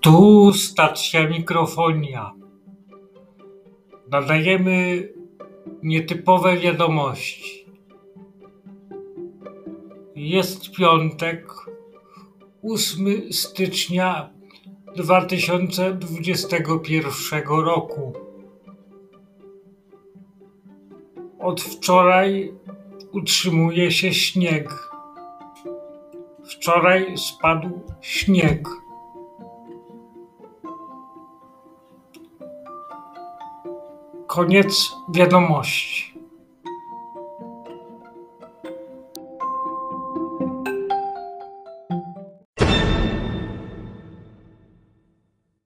Tu stacja mikrofonia. Nadajemy nietypowe wiadomości. Jest piątek, 8 stycznia 2021 roku. Od wczoraj utrzymuje się śnieg. Wczoraj spadł śnieg. Koniec wiadomości.